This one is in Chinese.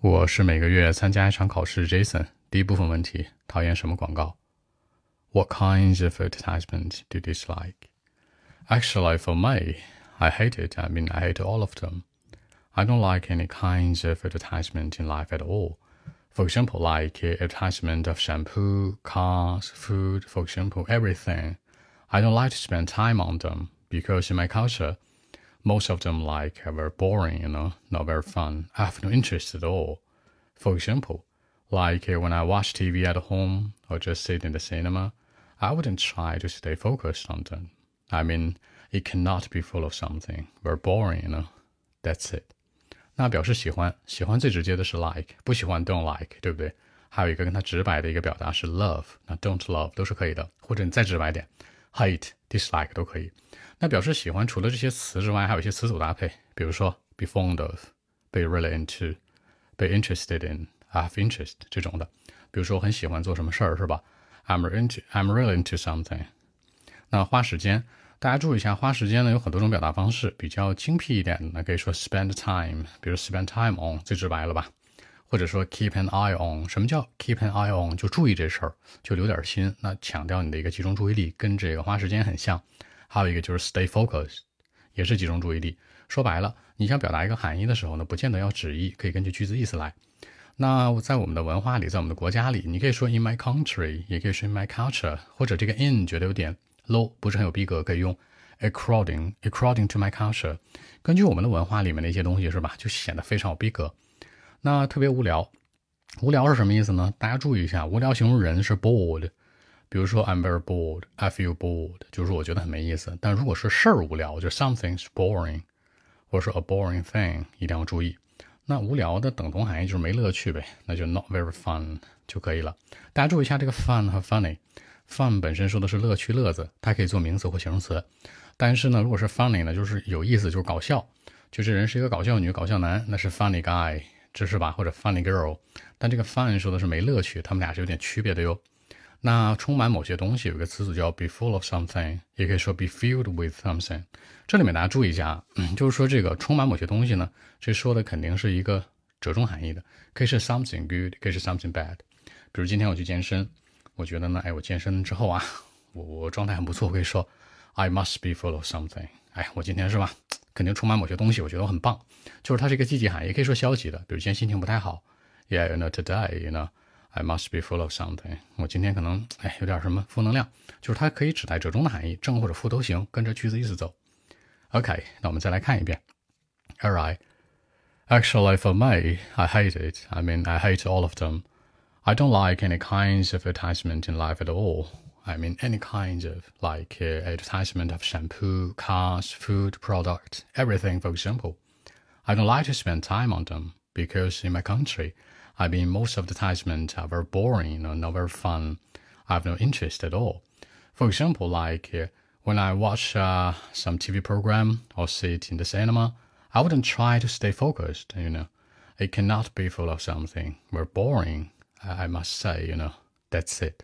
我是每个月参加一场考试。Jason，第一部分问题：讨厌什么广告？What kinds of advertisement do you dislike? Actually, for me, I hate it. I mean, I hate all of them. I don't like any kinds of advertisement in life at all. For example, like advertisement of shampoo, cars, food, for example, everything. I don't like to spend time on them because in my culture, most of them like are very boring, you know, not very fun. I have no interest at all. For example, like uh, when I watch TV at home or just sit in the cinema, I wouldn't try to stay focused on them. I mean, it cannot be full of something very boring, you know. That's it. 那表示喜欢，喜欢最直接的是 like，不喜欢 don't like，对不对？还有一个跟它直白的一个表达是 love，那 don't love 都是可以的，或者你再直白点 ，hate、dislike 都可以。那表示喜欢，除了这些词之外，还有一些词组搭配，比如说 be fond of、be really into、be interested in、have interest 这种的。比如说我很喜欢做什么事儿，是吧？I'm into I'm really into something。那花时间，大家注意一下，花时间呢有很多种表达方式，比较精辟一点的，那可以说 spend time，比如 spend time on 最直白了吧？或者说 keep an eye on，什么叫 keep an eye on？就注意这事儿，就留点心，那强调你的一个集中注意力，跟这个花时间很像。还有一个就是 stay focused，也是集中注意力。说白了，你想表达一个含义的时候呢，不见得要直译，可以根据句子意思来。那在我们的文化里，在我们的国家里，你可以说 in my country，也可以说 in my culture，或者这个 in 觉得有点 low，不是很有逼格，可以用 according，according to my culture，根据我们的文化里面的一些东西是吧，就显得非常有逼格。那特别无聊，无聊是什么意思呢？大家注意一下，无聊形容人是 bored。比如说，I'm very bored. I feel bored. 就是我觉得很没意思。但如果是事儿无聊，就 something's boring，或者说 a boring thing，一定要注意。那无聊的等同含义就是没乐趣呗，那就 not very fun 就可以了。大家注意一下这个 fun 和 funny。fun 本身说的是乐趣、乐子，它可以做名词或形容词。但是呢，如果是 funny 呢，就是有意思，就是搞笑。就这人是一个搞笑女、搞笑男，那是 funny guy，知识吧？或者 funny girl。但这个 fun 说的是没乐趣，他们俩是有点区别的哟。那充满某些东西，有个词组叫 be full of something，也可以说 be filled with something。这里面大家注意一下啊，就是说这个充满某些东西呢，这说的肯定是一个折中含义的，可以是 something good，可以是 something bad。比如今天我去健身，我觉得呢，哎，我健身之后啊，我我状态很不错，我可以说 I must be full of something。哎，我今天是吧，肯定充满某些东西，我觉得我很棒。就是它是一个积极含义，也可以说消极的，比如今天心情不太好，Yeah，you know today，you know。I must be full of something。我今天可能哎有点什么负能量，就是它可以指代折中的含义，正或者负都行，跟着句子意思走。OK，那我们再来看一遍。All right. Actually, for me, I hate it. I mean, I hate all of them. I don't like any kinds of advertisement in life at all. I mean, any kinds of like uh, advertisement of shampoo, cars, food, product, everything, for example. I don't like to spend time on them because in my country, I mean, most of the advertisements are very boring, know, not very fun. I have no interest at all. For example, like uh, when I watch uh, some TV program or sit in the cinema, I wouldn't try to stay focused, you know. It cannot be full of something very boring, I must say, you know. That's it.